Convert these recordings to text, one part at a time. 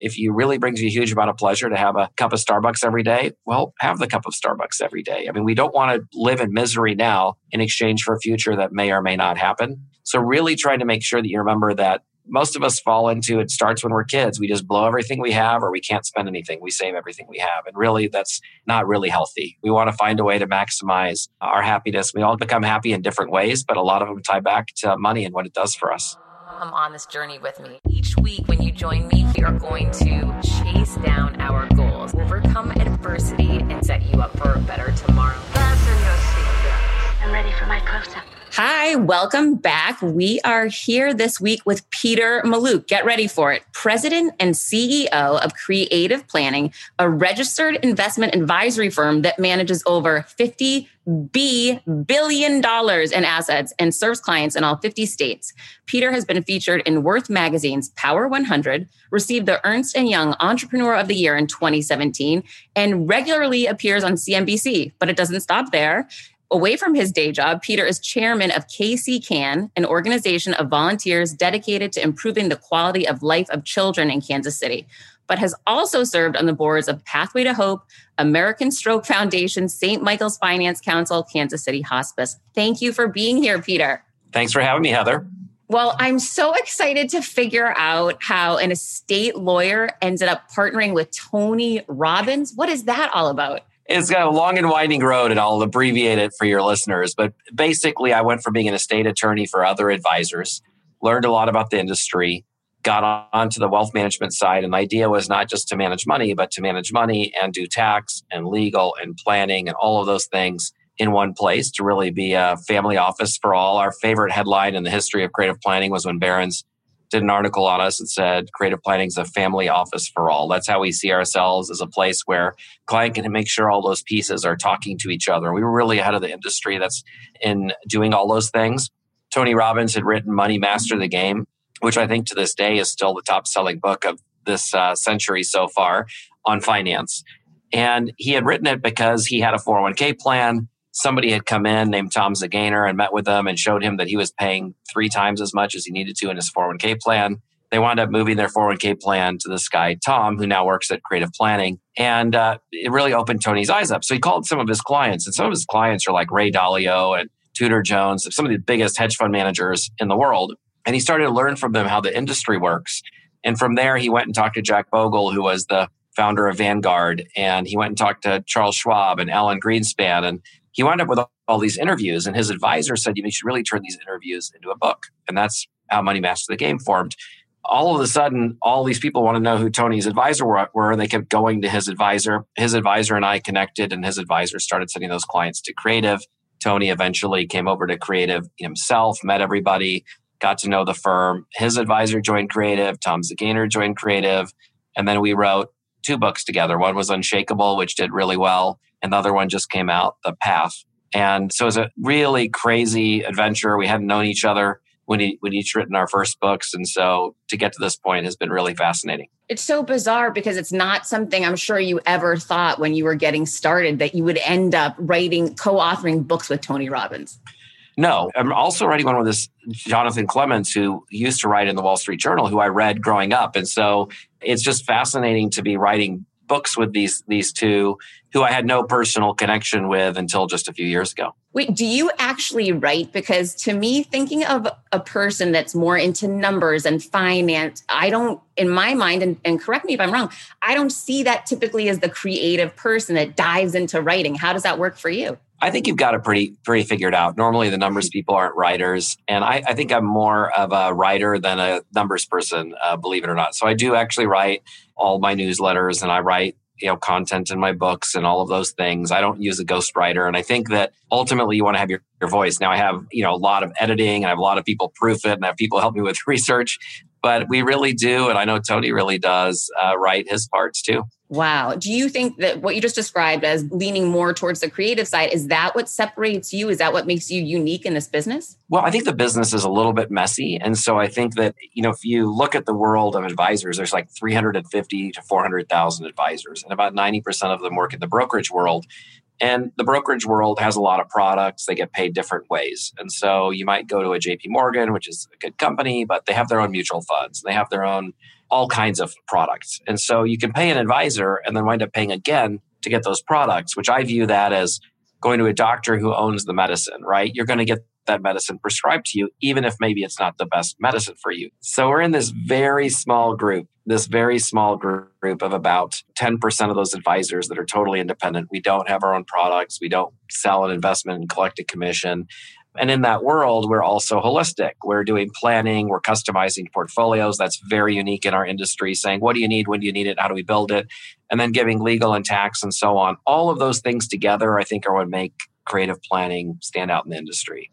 If you really brings you a huge amount of pleasure to have a cup of Starbucks every day, well, have the cup of Starbucks every day. I mean, we don't want to live in misery now in exchange for a future that may or may not happen. So really trying to make sure that you remember that most of us fall into it starts when we're kids. We just blow everything we have or we can't spend anything. We save everything we have. And really that's not really healthy. We want to find a way to maximize our happiness. We all become happy in different ways, but a lot of them tie back to money and what it does for us come on this journey with me. Each week, when you join me, we are going to chase down our goals, overcome adversity, and set you up for a better tomorrow. Fasten your. I'm ready for my close up. Hi, welcome back. We are here this week with Peter Mallouk. Get ready for it. President and CEO of Creative Planning, a registered investment advisory firm that manages over 50 B billion dollars in assets and serves clients in all 50 states. Peter has been featured in Worth Magazine's Power 100, received the Ernst & Young Entrepreneur of the Year in 2017, and regularly appears on CNBC. But it doesn't stop there. Away from his day job, Peter is chairman of KC Can, an organization of volunteers dedicated to improving the quality of life of children in Kansas City, but has also served on the boards of Pathway to Hope, American Stroke Foundation, St. Michael's Finance Council, Kansas City Hospice. Thank you for being here, Peter. Thanks for having me, Heather. Well, I'm so excited to figure out how an estate lawyer ended up partnering with Tony Robbins. What is that all about? It's got a long and winding road, and I'll abbreviate it for your listeners. But basically, I went from being an estate attorney for other advisors, learned a lot about the industry, got onto the wealth management side. And the idea was not just to manage money, but to manage money and do tax and legal and planning and all of those things in one place to really be a family office for all. Our favorite headline in the history of creative planning was when Barron's did an article on us that said creative planning is a family office for all. That's how we see ourselves as a place where client can make sure all those pieces are talking to each other. We were really ahead of the industry that's in doing all those things. Tony Robbins had written Money Master the Game, which I think to this day is still the top selling book of this uh, century so far on finance. And he had written it because he had a 401k plan somebody had come in named Tom Zgainer and met with them and showed him that he was paying three times as much as he needed to in his 401k plan. They wound up moving their 401k plan to this guy, Tom, who now works at Creative Planning. And uh, it really opened Tony's eyes up. So he called some of his clients, and some of his clients are like Ray Dalio and Tudor Jones, some of the biggest hedge fund managers in the world. And he started to learn from them how the industry works. And from there, he went and talked to Jack Bogle, who was the founder of Vanguard. And he went and talked to Charles Schwab and Alan Greenspan. And he wound up with all these interviews, and his advisor said, you should really turn these interviews into a book. And that's how Money Master the Game formed. All of a sudden, all these people want to know who Tony's advisor were, and they kept going to his advisor. His advisor and I connected, and his advisor started sending those clients to Creative. Tony eventually came over to Creative himself, met everybody, got to know the firm. His advisor joined Creative, Tom Zgainer joined Creative, and then we wrote two books together. One was Unshakable, which did really well, and the other one just came out, The Path. And so it was a really crazy adventure. We hadn't known each other when we would each written our first books. And so to get to this point has been really fascinating. It's so bizarre because it's not something I'm sure you ever thought when you were getting started that you would end up writing, co authoring books with Tony Robbins. No, I'm also writing one with this Jonathan Clements, who used to write in the Wall Street Journal, who I read growing up. And so it's just fascinating to be writing books with these these two who I had no personal connection with until just a few years ago. Wait, do you actually write? Because to me, thinking of a person that's more into numbers and finance, I don't, in my mind, and, and, correct me if I'm wrong, I don't see that typically as the creative person that dives into writing. How does that work for you? I think you've got it pretty pretty figured out. Normally, the numbers people aren't writers, and I, I think I'm more of a writer than a numbers person, uh, believe it or not. So I do actually write all my newsletters, and I write you know content in my books and all of those things. I don't use a ghostwriter, and I think that ultimately you want to have your, your voice. Now I have you know a lot of editing, I have a lot of people proof it, and I have people help me with research. But we really do, and I know Tony really does uh, write his parts too. Wow. Do you think that what you just described as leaning more towards the creative side, is that what separates you? Is that what makes you unique in this business? Well, I think the business is a little bit messy. And so I think that, you know, if you look at the world of advisors, there's like 350 to 400,000 advisors, and about 90% of them work in the brokerage world. And the brokerage world has a lot of products. They get paid different ways. And so you might go to a JP Morgan, which is a good company, but they have their own mutual funds. They have their own all kinds of products. And so you can pay an advisor and then wind up paying again to get those products, which I view that as going to a doctor who owns the medicine, right? You're going to get that medicine prescribed to you, even if maybe it's not the best medicine for you. So we're in this very small group, this very small group of about 10% of those advisors that are totally independent. We don't have our own products. We don't sell an investment and collect a commission. And in that world, we're also holistic. We're doing planning, we're customizing portfolios. That's very unique in our industry, saying, what do you need? When do you need it? How do we build it? And then giving legal and tax and so on. All of those things together, I think, are what make creative planning stand out in the industry.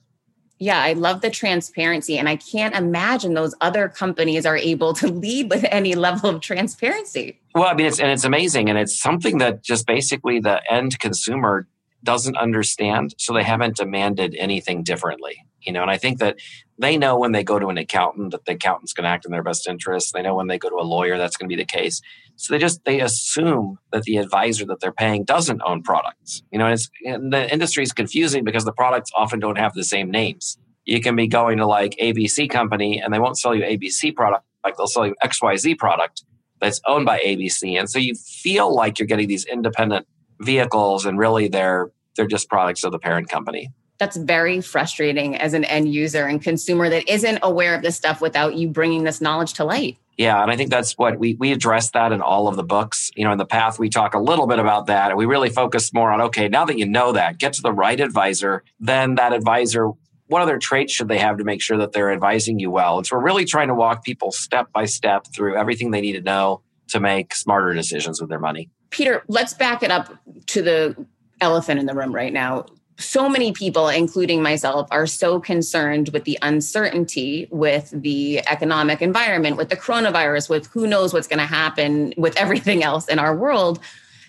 Yeah, I love the transparency. And I can't imagine those other companies are able to lead with any level of transparency. Well, I mean, it's, and it's amazing. And it's something that just basically the end consumer doesn't understand. So they haven't demanded anything differently. You know, and I think that they know when they go to an accountant that the accountant's going to act in their best interest. They know when they go to a lawyer that's going to be the case. So they just they assume that the advisor that they're paying doesn't own products. You know, and, it's, and the industry is confusing because the products often don't have the same names. You can be going to like ABC company and they won't sell you ABC product, like they'll sell you XYZ product that's owned by ABC. And so you feel like you're getting these independent vehicles and really they're they're just products of the parent company that's very frustrating as an end user and consumer that isn't aware of this stuff without you bringing this knowledge to light. Yeah, and I think that's what we we address that in all of the books. You know, in the path we talk a little bit about that, and we really focus more on okay, now that you know that, get to the right advisor. Then that advisor, what other traits should they have to make sure that they're advising you well? And so we're really trying to walk people step by step through everything they need to know to make smarter decisions with their money. Peter, let's back it up to the elephant in the room right now so many people, including myself, are so concerned with the uncertainty with the economic environment, with the coronavirus, with who knows what's going to happen with everything else in our world.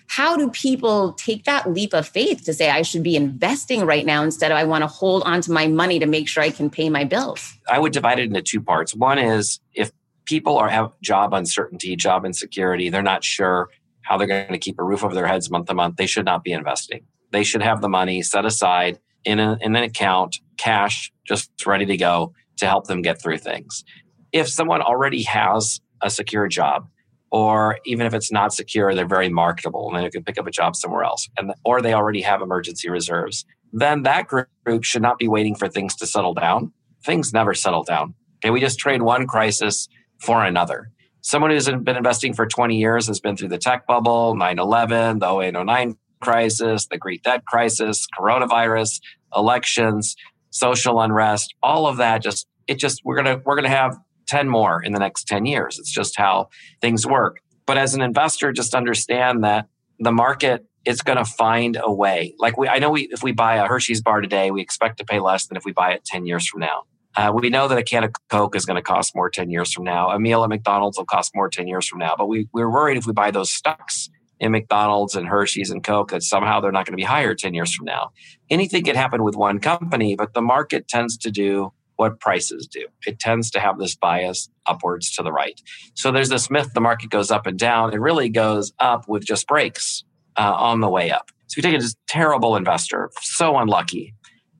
How do people take that leap of faith to say, I should be investing right now instead of I want to hold on to my money to make sure I can pay my bills? I would divide it into two parts. One is if people are have job uncertainty, job insecurity, they're not sure how they're going to keep a roof over their heads month to month, they should not be investing they should have the money set aside in, a, in an account, cash, just ready to go to help them get through things. If someone already has a secure job, or even if it's not secure, they're very marketable and they can pick up a job somewhere else, and or they already have emergency reserves, then that group should not be waiting for things to settle down. Things never settle down. Okay, we just trade one crisis for another. Someone who's been investing for 20 years has been through the tech bubble, 9 11, the 08 09 crisis, the Greek debt crisis, coronavirus, elections, social unrest, all of that just it just we're going to we're going to have 10 more in the next 10 years. It's just how things work. But as an investor just understand that the market is going to find a way. Like we I know we if we buy a Hershey's bar today, we expect to pay less than if we buy it 10 years from now. Uh, we know that a can of Coke is going to cost more 10 years from now. A meal at McDonald's will cost more 10 years from now. But we, we're worried if we buy those stocks in McDonald's and Hershey's and Coke that somehow they're not going to be higher 10 years from now. Anything can happen with one company, but the market tends to do what prices do. It tends to have this bias upwards to the right. So there's this myth the market goes up and down. It really goes up with just breaks uh, on the way up. So you take a terrible investor, so unlucky,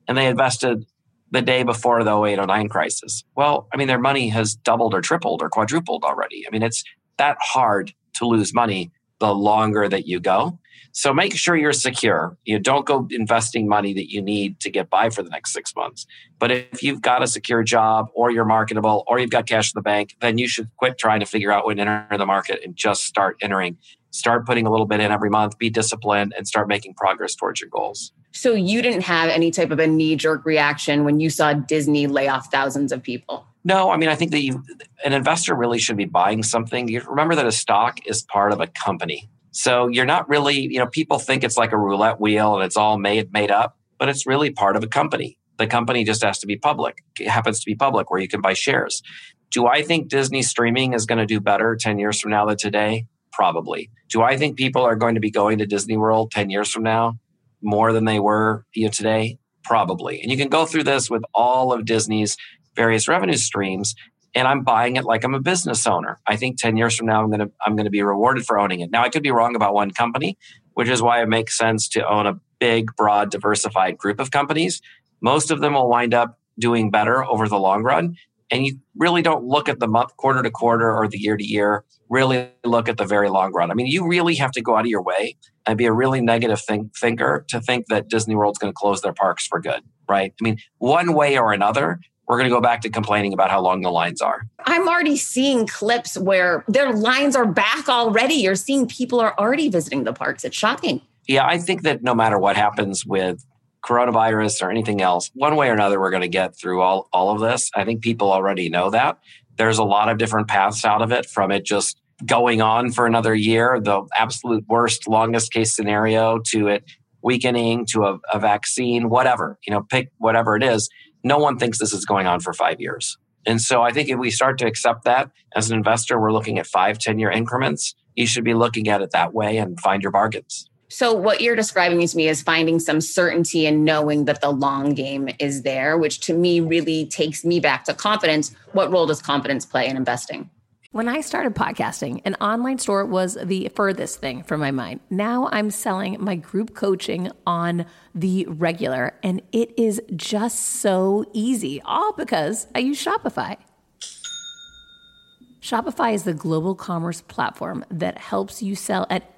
and they invested the day before the 08 09 crisis. Well, I mean, their money has doubled or tripled or quadrupled already. I mean, it's that hard to lose money the longer that you go. So make sure you're secure. You don't go investing money that you need to get by for the next six months. But if you've got a secure job or you're marketable or you've got cash in the bank, then you should quit trying to figure out when to enter the market and just start entering. Start putting a little bit in every month, be disciplined, and start making progress towards your goals. So you didn't have any type of a knee jerk reaction when you saw Disney lay off thousands of people? No, I mean, I think that you, an investor really should be buying something. You remember that a stock is part of a company. So you're not really, you know, people think it's like a roulette wheel and it's all made made up, but it's really part of a company. The company just has to be public. It happens to be public where you can buy shares. Do I think Disney streaming is going to do better 10 years from now than today? Probably. Do I think people are going to be going to Disney World 10 years from now more than they were you know, today? Probably. And you can go through this with all of Disney's various revenue streams and I'm buying it like I'm a business owner. I think 10 years from now I'm going to I'm going to be rewarded for owning it. Now I could be wrong about one company, which is why it makes sense to own a big, broad, diversified group of companies. Most of them will wind up doing better over the long run. And you really don't look at the month, quarter to quarter, or the year to year. Really look at the very long run. I mean, you really have to go out of your way and be a really negative think, thinker to think that Disney World's going to close their parks for good, right? I mean, one way or another, we're going to go back to complaining about how long the lines are. I'm already seeing clips where their lines are back already. You're seeing people are already visiting the parks. It's shocking. Yeah, I think that no matter what happens with coronavirus or anything else, one way or another, we're going to get through all, all of this. I think people already know that. There's a lot of different paths out of it from it just going on for another year, the absolute worst, longest case scenario, to it weakening, to a, a vaccine, whatever, you know, pick whatever it is. No one thinks this is going on for five years. And so I think if we start to accept that as an investor, we're looking at five, 10 year increments. You should be looking at it that way and find your bargains. So, what you're describing to me is finding some certainty and knowing that the long game is there, which to me really takes me back to confidence. What role does confidence play in investing? When I started podcasting, an online store was the furthest thing from my mind. Now I'm selling my group coaching on the regular, and it is just so easy, all because I use Shopify. Shopify is the global commerce platform that helps you sell at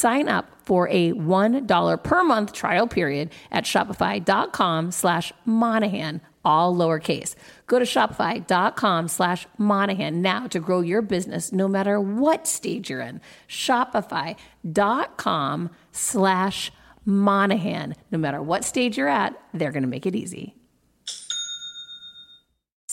Sign up for a $1 per month trial period at shopify.com slash Monahan, all lowercase. Go to shopify.com slash Monahan now to grow your business no matter what stage you're in. Shopify.com slash Monahan. No matter what stage you're at, they're going to make it easy.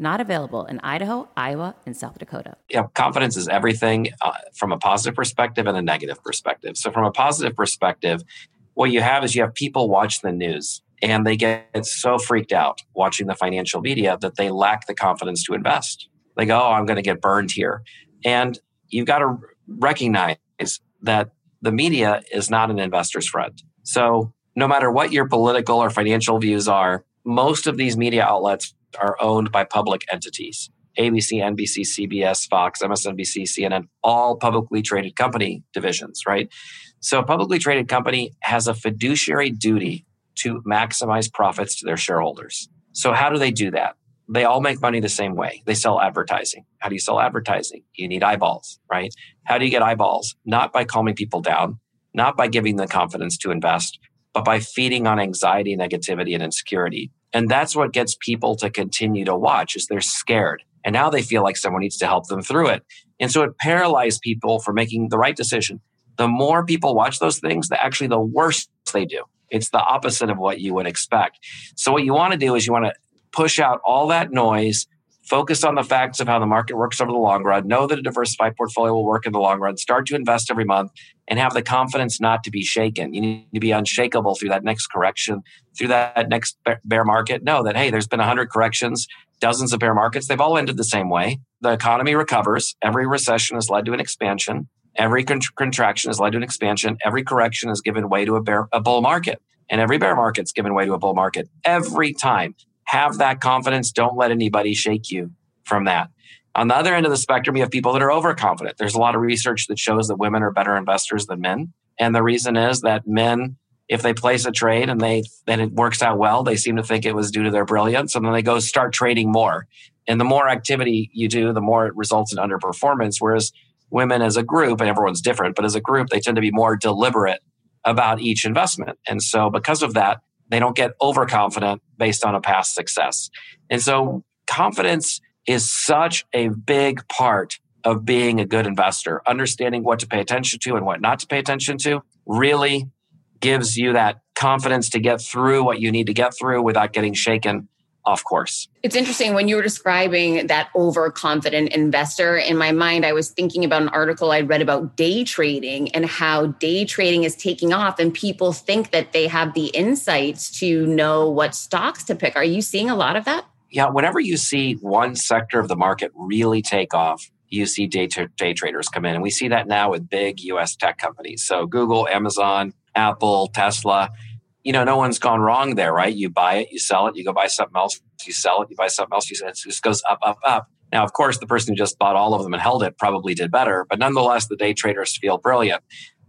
Not available in Idaho, Iowa, and South Dakota. Yeah, confidence is everything uh, from a positive perspective and a negative perspective. So, from a positive perspective, what you have is you have people watch the news and they get so freaked out watching the financial media that they lack the confidence to invest. They go, oh, I'm going to get burned here. And you've got to recognize that the media is not an investor's friend. So, no matter what your political or financial views are, most of these media outlets are owned by public entities. ABC, NBC, CBS, Fox, MSNBC, CNN, all publicly traded company divisions, right? So a publicly traded company has a fiduciary duty to maximize profits to their shareholders. So, how do they do that? They all make money the same way. They sell advertising. How do you sell advertising? You need eyeballs, right? How do you get eyeballs? Not by calming people down, not by giving them confidence to invest, but by feeding on anxiety, negativity, and insecurity. And that's what gets people to continue to watch is they're scared. And now they feel like someone needs to help them through it. And so it paralyzes people for making the right decision. The more people watch those things, the actually the worse they do. It's the opposite of what you would expect. So what you want to do is you want to push out all that noise, focus on the facts of how the market works over the long run, know that a diversified portfolio will work in the long run, start to invest every month, and have the confidence not to be shaken. You need to be unshakable through that next correction, through that next bear market. Know that, hey, there's been 100 corrections, dozens of bear markets. They've all ended the same way. The economy recovers. Every recession has led to an expansion. Every con- contraction has led to an expansion. Every correction has given way to a, bear, a bull market. And every bear market's given way to a bull market every time have that confidence. Don't let anybody shake you from that. On the other end of the spectrum, you have people that are overconfident. There's a lot of research that shows that women are better investors than men. And the reason is that men, if they place a trade and they then it works out well, they seem to think it was due to their brilliance. And then they go start trading more. And the more activity you do, the more it results in underperformance. Whereas women as a group, and everyone's different, but as a group, they tend to be more deliberate about each investment. And so because of that, they don't get overconfident based on a past success. And so confidence is such a big part of being a good investor. Understanding what to pay attention to and what not to pay attention to really gives you that confidence to get through what you need to get through without getting shaken off course. It's interesting when you were describing that overconfident investor. In my mind, I was thinking about an article I read about day trading and how day trading is taking off, and people think that they have the insights to know what stocks to pick. Are you seeing a lot of that? Yeah, whenever you see one sector of the market really take off, you see day, t- day traders come in. And we see that now with big US tech companies. So Google, Amazon, Apple, Tesla you know, no one's gone wrong there, right? You buy it, you sell it, you go buy something else, you sell it, you buy something else, you sell it. It just goes up, up, up. Now, of course, the person who just bought all of them and held it probably did better, but nonetheless, the day traders feel brilliant.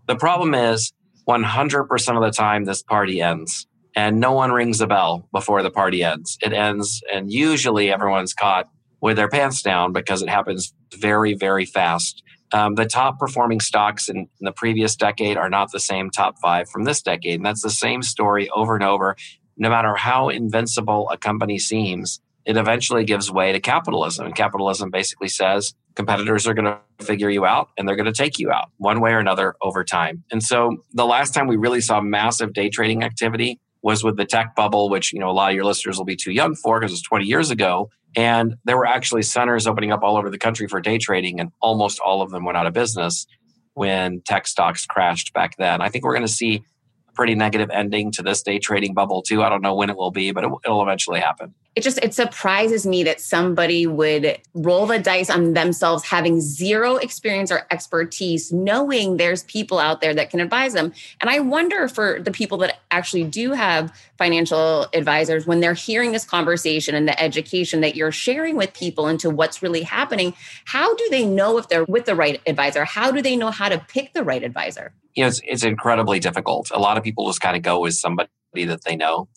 The problem is 100% of the time, this party ends and no one rings a bell before the party ends. It ends, and usually everyone's caught with their pants down because it happens very, very fast. Um, the top performing stocks in, in, the previous decade are not the same top five from this decade. And that's the same story over and over. No matter how invincible a company seems, it eventually gives way to capitalism. And capitalism basically says competitors are going to figure you out and they're going to take you out one way or another over time. And so the last time we really saw massive day trading activity was with the tech bubble, which, you know, a lot of your listeners will be too young for because it was 20 years ago. And there were actually centers opening up all over the country for day trading, and almost all of them went out of business when tech stocks crashed back then. I think we're going to see a pretty negative ending to this day trading bubble, too. I don't know when it will be, but it, will eventually happen it just it surprises me that somebody would roll the dice on themselves having zero experience or expertise knowing there's people out there that can advise them. And i wonder for the people that actually do have financial advisors when they're hearing this conversation and the education that you're sharing with people into what's really happening how do they know if they're with the right advisor? How do they know how to pick the right advisor? You know it's, it's incredibly difficult. A lot of people just kind of go with somebody that they know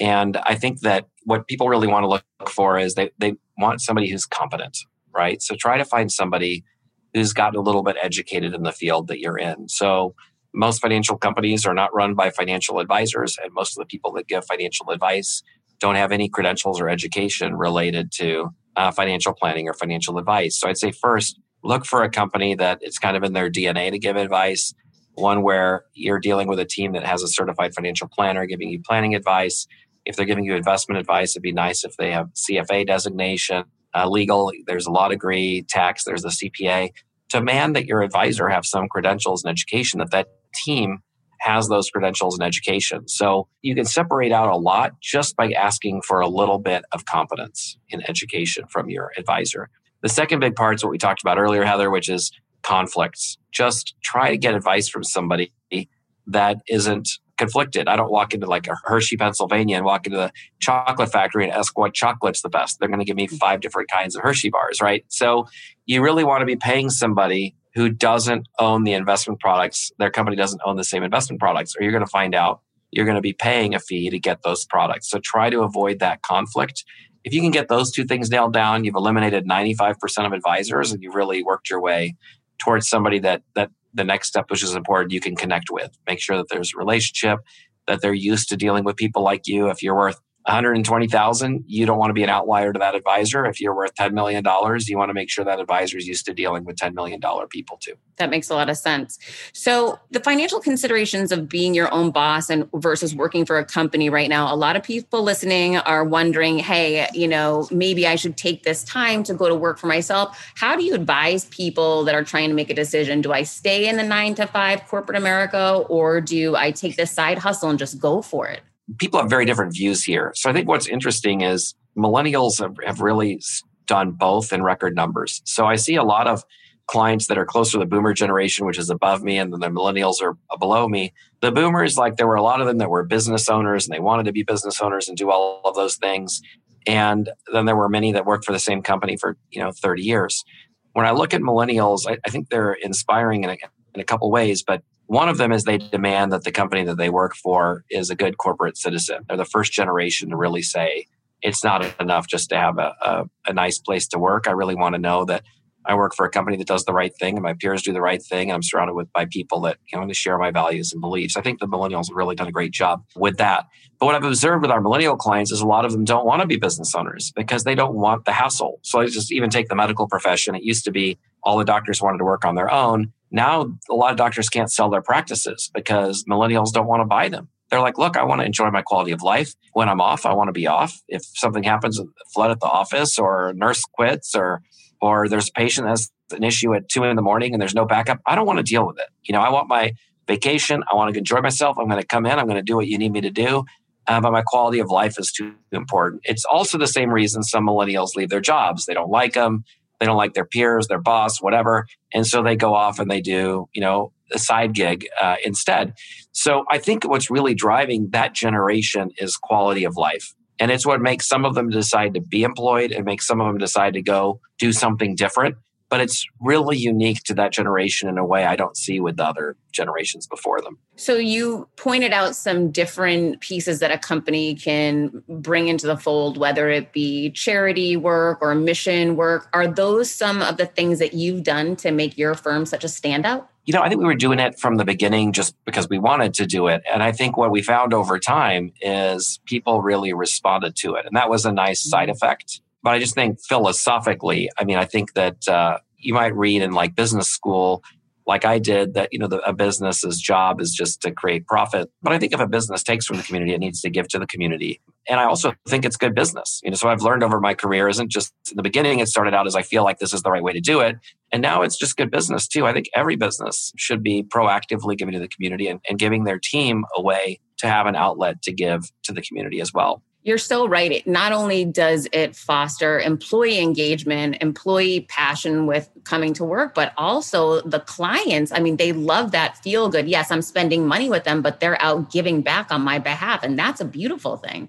and I think that what people really want to look for is they, they want somebody who's competent, right? So try to find somebody who's gotten a little bit educated in the field that you're in. So most financial companies are not run by financial advisors, and most of the people that give financial advice don't have any credentials or education related to uh, financial planning or financial advice. So I'd say first, look for a company that it's kind of in their DNA to give advice, one where you're dealing with a team that has a certified financial planner giving you planning advice if they're giving you investment advice, it'd be nice if they have CFA designation, uh, legal, there's a law degree, tax, there's the CPA. Demand that your advisor have some credentials and education, that that team has those credentials and education. So you can separate out a lot just by asking for a little bit of competence in education from your advisor. The second big part is what we talked about earlier, Heather, which is conflicts. Just try to get advice from somebody that isn't conflicted. I don't walk into like a Hershey, Pennsylvania and walk into the chocolate factory and ask what chocolate's the best. They're going to give me mm-hmm. five different kinds of Hershey bars, right? So you really want to be paying somebody who doesn't own the investment products. Their company doesn't own the same investment products, or you're going to find out you're going to be paying a fee to get those products. So try to avoid that conflict. If you can get those two things nailed down, you've eliminated 95% of advisors and you've really worked your way towards somebody that that the next step which is important you can connect with. Make sure that there's a relationship, that they're used to dealing with people like you. If you're worth 120,000, you don't want to be an outlier to that advisor. If you're worth $10 million, you want to make sure that advisor is used to dealing with $10 million people too. That makes a lot of sense. So, the financial considerations of being your own boss and versus working for a company right now, a lot of people listening are wondering, hey, you know, maybe I should take this time to go to work for myself. How do you advise people that are trying to make a decision? Do I stay in the nine to five corporate America or do I take this side hustle and just go for it? People have very different views here. So I think what's interesting is millennials have, have really done both in record numbers. So I see a lot of clients that are closer to the boomer generation, which is above me, and then the millennials are below me. The boomers, like there were a lot of them that were business owners and they wanted to be business owners and do all of those things. And then there were many that worked for the same company for you know 30 years. When I look at millennials, I, I think they're inspiring in a, in a couple ways, but one of them is they demand that the company that they work for is a good corporate citizen. They're the first generation to really say it's not enough just to have a, a, a nice place to work. I really want to know that I work for a company that does the right thing and my peers do the right thing. And I'm surrounded with by people that you know share my values and beliefs. I think the millennials have really done a great job with that. But what I've observed with our millennial clients is a lot of them don't want to be business owners because they don't want the hassle. So I just even take the medical profession. It used to be all the doctors wanted to work on their own. Now, a lot of doctors can't sell their practices because millennials don't want to buy them. They're like, look, I want to enjoy my quality of life. When I'm off, I want to be off. If something happens, a flood at the office or a nurse quits or or there's a patient has an issue at two in the morning and there's no backup, I don't want to deal with it. You know, I want my vacation. I want to enjoy myself. I'm going to come in. I'm going to do what you need me to do. Uh, but my quality of life is too important. It's also the same reason some millennials leave their jobs. They don't like them. They don't like their peers, their boss, whatever. And so they go off and they do, you know, a side gig uh, instead. So I think what's really driving that generation is quality of life. And it's what makes some of them decide to be employed and makes some of them decide to go do something different but it's really unique to that generation in a way I don't see with the other generations before them. So you pointed out some different pieces that a company can bring into the fold, whether it be charity work or mission work. Are those some of the things that you've done to make your firm such a standout? You know, I think we were doing it from the beginning just because we wanted to do it. And I think what we found over time is people really responded to it. And that was a nice side mm-hmm. effect but I just think philosophically, I mean, I think that uh, you might read in like business school, like I did, that you know the, a business's job is just to create profit. But I think if a business takes from the community, it needs to give to the community. And I also think it's good business. You know, so I've learned over my career isn't just in the beginning. It started out as I feel like this is the right way to do it, and now it's just good business too. I think every business should be proactively giving to the community and, and giving their team a way to have an outlet to give to the community as well you're so right. It not only does it foster employee engagement, employee passion with coming to work, but also the clients. I mean, they love that feel good. Yes, I'm spending money with them, but they're out giving back on my behalf. And that's a beautiful thing.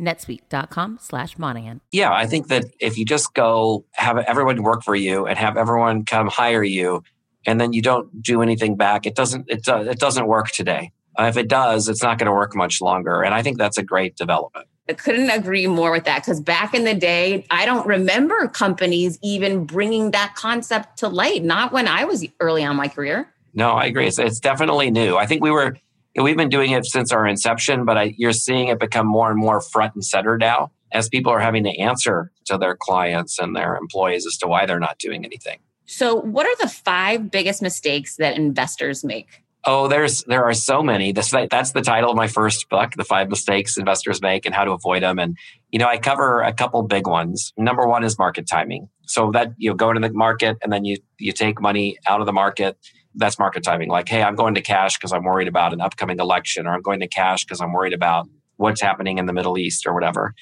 netsuite.com slash Monahan. Yeah, I think that if you just go have everyone work for you and have everyone come hire you, and then you don't do anything back, it doesn't it, uh, it doesn't work today. Uh, if it does, it's not going to work much longer. And I think that's a great development. I couldn't agree more with that because back in the day, I don't remember companies even bringing that concept to light. Not when I was early on my career. No, I agree. It's, it's definitely new. I think we were we've been doing it since our inception, but I, you're seeing it become more and more front and center now as people are having to answer to their clients and their employees as to why they're not doing anything. So, what are the five biggest mistakes that investors make? Oh, there's there are so many. This, that's the title of my first book, "The Five Mistakes Investors Make and How to Avoid Them." And you know, I cover a couple big ones. Number one is market timing. So that you know, go into the market and then you you take money out of the market that's market timing. Like, hey, I'm going to cash because I'm worried about an upcoming election, or I'm going to cash because I'm worried about what's happening in the Middle East or whatever.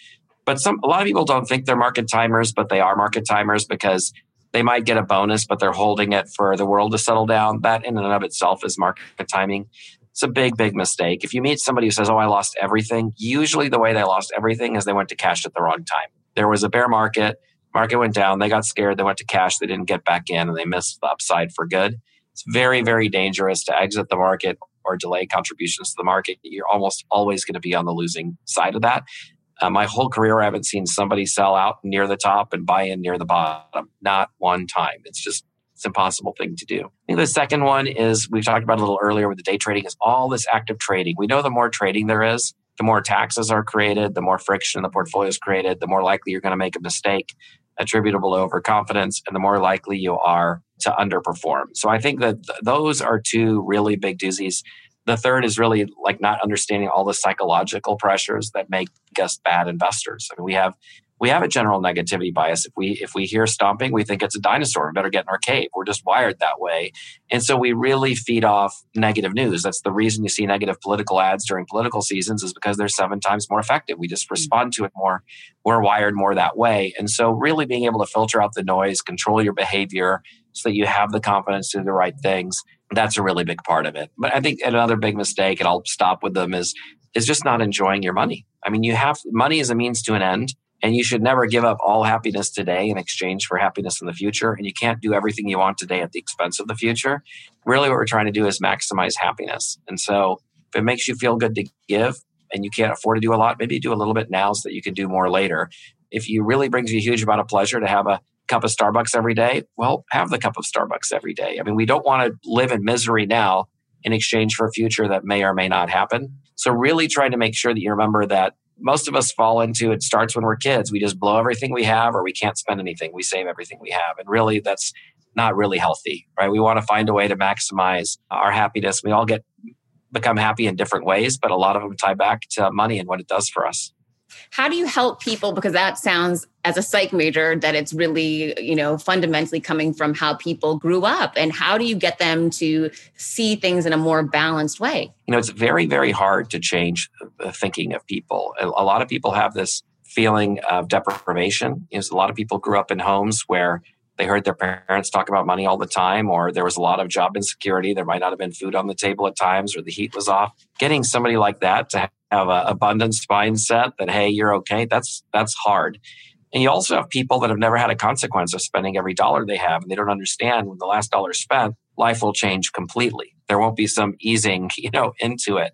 But some a lot of people don't think they're market timers, but they are market timers because they might get a bonus, but they're holding it for the world to settle down. That in and of itself is market timing. It's a big, big mistake. If you meet somebody who says, Oh, I lost everything, usually the way they lost everything is they went to cash at the wrong time. There was a bear market, market went down, they got scared, they went to cash, they didn't get back in, and they missed the upside for good. It's very, very dangerous to exit the market or delay contributions to the market. You're almost always going to be on the losing side of that. Uh, my whole career, I haven't seen somebody sell out near the top and buy in near the bottom. Not one time. It's just it's an impossible thing to do. I think the second one is we've talked about a little earlier with the day trading is all this active trading. We know the more trading there is, the more taxes are created, the more friction the portfolio is created, the more likely you're going to make a mistake attributable to overconfidence, and the more likely you are to underperform. So I think that th- those are two really big doozies. The third is really like not understanding all the psychological pressures that make us bad investors. I mean, we have we have a general negativity bias. If we if we hear stomping, we think it's a dinosaur. We better get in our cave. We're just wired that way, and so we really feed off negative news. That's the reason you see negative political ads during political seasons is because they're seven times more effective. We just mm. respond to it more. We're wired more that way, and so really being able to filter out the noise, control your behavior, so that you have the confidence to do the right things. That's a really big part of it. But I think another big mistake, and I'll stop with them, is is just not enjoying your money. I mean, you have money is a means to an end and you should never give up all happiness today in exchange for happiness in the future. And you can't do everything you want today at the expense of the future. Really, what we're trying to do is maximize happiness. And so, if it makes you feel good to give and you can't afford to do a lot, maybe do a little bit now so that you can do more later. If you really brings you a huge amount of pleasure to have a cup of Starbucks every day, well, have the cup of Starbucks every day. I mean, we don't want to live in misery now in exchange for a future that may or may not happen. So, really trying to make sure that you remember that most of us fall into it starts when we're kids. We just blow everything we have or we can't spend anything. We save everything we have. And really that's not really healthy, right? We want to find a way to maximize our happiness. We all get become happy in different ways, but a lot of them tie back to money and what it does for us. How do you help people? Because that sounds, as a psych major, that it's really, you know, fundamentally coming from how people grew up. And how do you get them to see things in a more balanced way? You know, it's very, very hard to change the thinking of people. A lot of people have this feeling of deprivation. You know, a lot of people grew up in homes where they heard their parents talk about money all the time, or there was a lot of job insecurity. There might not have been food on the table at times, or the heat was off. Getting somebody like that to have an abundance mindset that hey, you're okay. That's that's hard. And you also have people that have never had a consequence of spending every dollar they have, and they don't understand when the last dollar is spent, life will change completely. There won't be some easing, you know, into it.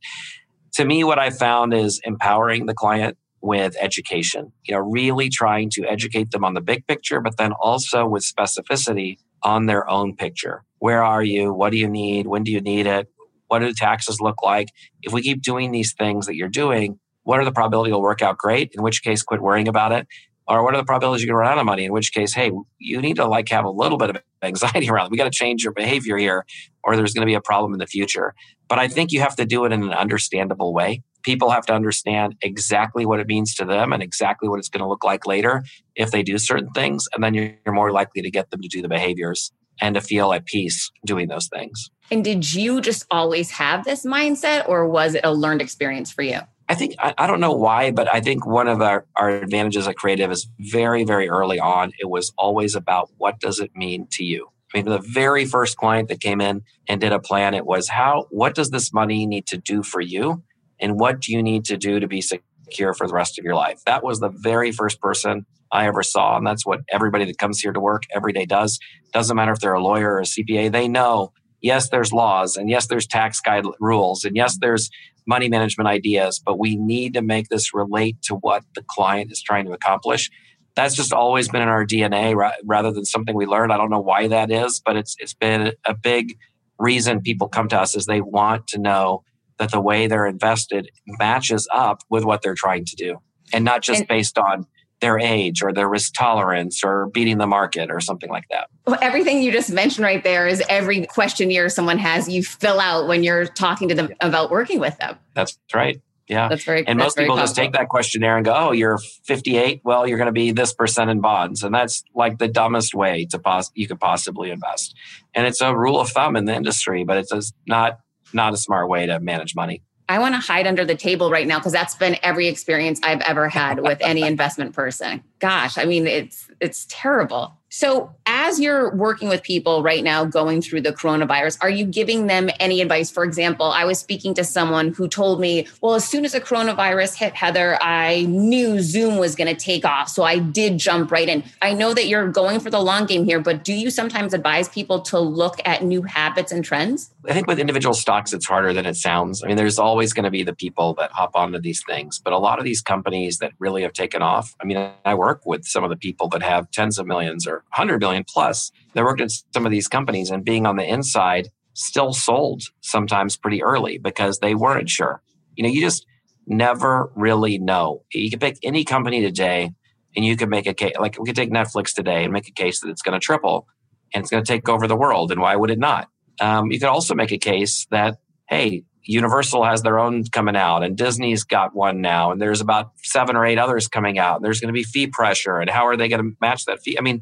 To me, what I found is empowering the client with education, you know, really trying to educate them on the big picture, but then also with specificity on their own picture. Where are you? What do you need? When do you need it? What do the taxes look like? If we keep doing these things that you're doing, what are the probability it'll work out great? In which case, quit worrying about it. Or what are the probabilities going to run out of money? In which case, hey, you need to like have a little bit of anxiety around it. We got to change your behavior here, or there's going to be a problem in the future. But I think you have to do it in an understandable way people have to understand exactly what it means to them and exactly what it's going to look like later if they do certain things. And then you're more likely to get them to do the behaviors and to feel at peace doing those things. And did you just always have this mindset or was it a learned experience for you? I think, I, I don't know why, but I think one of our, our advantages at Creative is very, very early on, it was always about what does it mean to you? I mean, the very first client that came in and did a plan, it was how, what does this money need to do for you? and what do you need to do to be secure for the rest of your life? That was the very first person I ever saw. And that's what everybody that comes here to work every day does. Doesn't matter if they're a lawyer or a CPA, they know, yes, there's laws and yes, there's tax guide rules and yes, there's money management ideas, but we need to make this relate to what the client is trying to accomplish. That's just always been in our DNA rather than something we learned. I don't know why that is, but it's it's been a big reason people come to us is they want to know that the way they're invested matches up with what they're trying to do and not just and, based on their age or their risk tolerance or beating the market or something like that. Well, everything you just mentioned right there is every questionnaire someone has you fill out when you're talking to them about working with them. That's right. Yeah. That's very And most people just take that questionnaire and go, "Oh, you're 58, well, you're going to be this percent in bonds." And that's like the dumbest way to pos- you could possibly invest. And it's a rule of thumb in the industry, but it's not not a smart way to manage money. I want to hide under the table right now because that's been every experience I've ever had with any investment person. Gosh, I mean, it's it's terrible. So, as you're working with people right now going through the coronavirus, are you giving them any advice? For example, I was speaking to someone who told me, Well, as soon as the coronavirus hit, Heather, I knew Zoom was going to take off. So I did jump right in. I know that you're going for the long game here, but do you sometimes advise people to look at new habits and trends? I think with individual stocks, it's harder than it sounds. I mean, there's always going to be the people that hop onto these things, but a lot of these companies that really have taken off, I mean, I work with some of the people that have tens of millions or 100 million plus that worked at some of these companies and being on the inside still sold sometimes pretty early because they weren't sure. You know, you just never really know. You can pick any company today and you can make a case, like we could take Netflix today and make a case that it's going to triple and it's going to take over the world. And why would it not? Um, you could also make a case that, hey, Universal has their own coming out, and Disney's got one now, and there's about seven or eight others coming out. And there's going to be fee pressure, and how are they going to match that fee? I mean,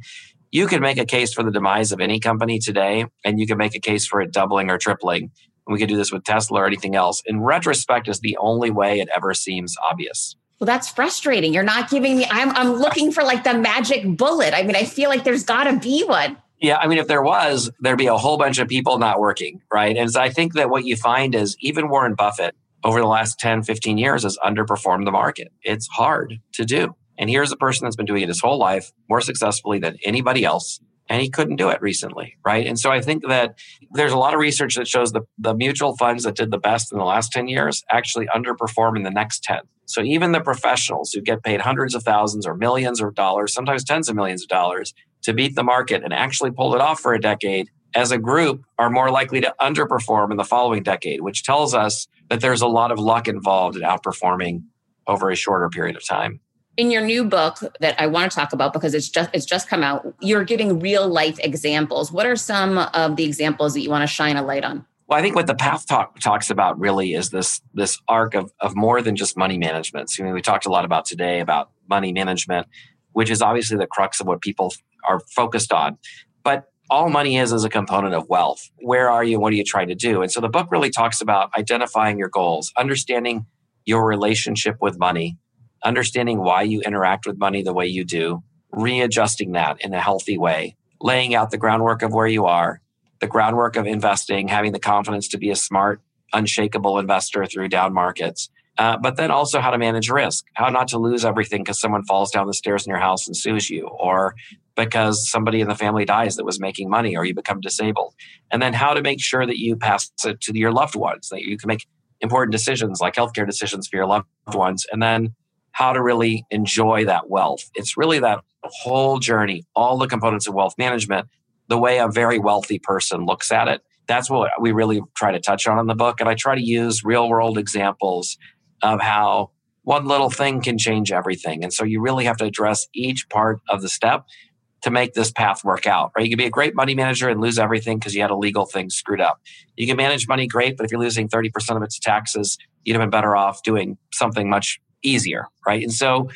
you can make a case for the demise of any company today, and you can make a case for it doubling or tripling. And we could do this with Tesla or anything else. In retrospect, is the only way it ever seems obvious. Well, that's frustrating. You're not giving me. I'm I'm looking for like the magic bullet. I mean, I feel like there's got to be one. Yeah, I mean, if there was, there'd be a whole bunch of people not working, right? And so I think that what you find is even Warren Buffett over the last 10, 15 years has underperformed the market. It's hard to do. And here's a person that's been doing it his whole life more successfully than anybody else. And he couldn't do it recently, right? And so I think that there's a lot of research that shows the, the mutual funds that did the best in the last 10 years actually underperform in the next 10. So even the professionals who get paid hundreds of thousands or millions of dollars, sometimes tens of millions of dollars to beat the market and actually pull it off for a decade, as a group are more likely to underperform in the following decade, which tells us that there's a lot of luck involved in outperforming over a shorter period of time in your new book that I want to talk about because it's just it's just come out, you're giving real life examples. What are some of the examples that you want to shine a light on? Well, I think what the path talk talks about really is this this arc of of more than just money management. So, I mean, we talked a lot about today about money management, which is obviously the crux of what people are focused on. But all money is is a component of wealth. Where are you? What are you trying to do? And so the book really talks about identifying your goals, understanding your relationship with money, understanding why you interact with money the way you do, readjusting that in a healthy way, laying out the groundwork of where you are, the groundwork of investing, having the confidence to be a smart, unshakable investor through down markets. Uh, but then also how to manage risk, how not to lose everything because someone falls down the stairs in your house and sues you, or because somebody in the family dies that was making money, or you become disabled. And then how to make sure that you pass it to your loved ones, that you can make important decisions like healthcare decisions for your loved ones. And then how to really enjoy that wealth. It's really that whole journey, all the components of wealth management, the way a very wealthy person looks at it. That's what we really try to touch on in the book. And I try to use real world examples of how one little thing can change everything. And so you really have to address each part of the step to make this path work out. Right? You can be a great money manager and lose everything because you had a legal thing screwed up. You can manage money great, but if you're losing 30% of its taxes, you'd have been better off doing something much easier. Right. And so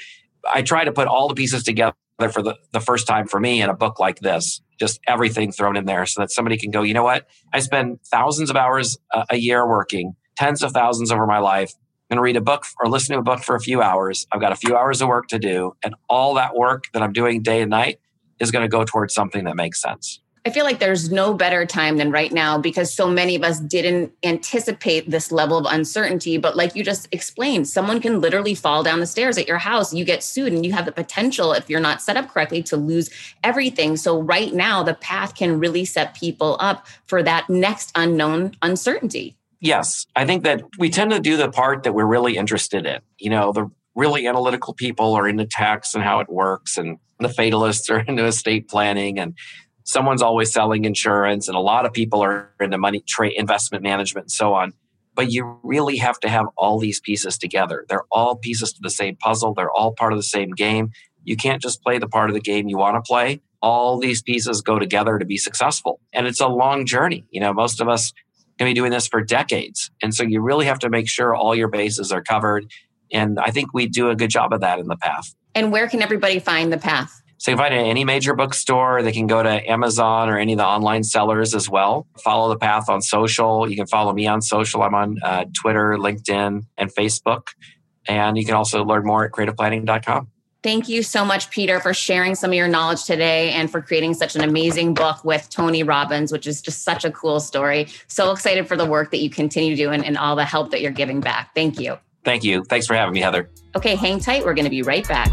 I try to put all the pieces together for the, the first time for me in a book like this, just everything thrown in there so that somebody can go, you know what? I spend thousands of hours a, a year working, tens of thousands over my life going to read a book or listen to a book for a few hours. I've got a few hours of work to do. And all that work that I'm doing day and night is going to go towards something that makes sense. I feel like there's no better time than right now because so many of us didn't anticipate this level of uncertainty. But like you just explained, someone can literally fall down the stairs at your house. You get sued, and you have the potential, if you're not set up correctly, to lose everything. So, right now, the path can really set people up for that next unknown uncertainty yes, I think that we tend to do the part that we're really interested in. You know, the really analytical people are into tax and how it works, and the fatalists are into estate planning, and someone's always selling insurance, and a lot of people are into money trade investment management and so on. But you really have to have all these pieces together. They're all pieces to the same puzzle. They're all part of the same game. You can't just play the part of the game you want to play. All these pieces go together to be successful. And it's a long journey. You know, most of us going to be doing this for decades. And so you really have to make sure all your bases are covered. And I think we do a good job of that in the path. And where can everybody find the path? So you can find it at any major bookstore. They can go to Amazon or any of the online sellers as well. Follow the path on social. You can follow me on social. I'm on uh, Twitter, LinkedIn, and Facebook. And you can also learn more at creativeplanning.com. Thank you so much, Peter, for sharing some of your knowledge today and for creating such an amazing book with Tony Robbins, which is just such a cool story. So excited for the work that you continue doing and all the help that you're giving back. Thank you. Thank you. Thanks for having me, Heather. Okay, hang tight. We're going to be right back.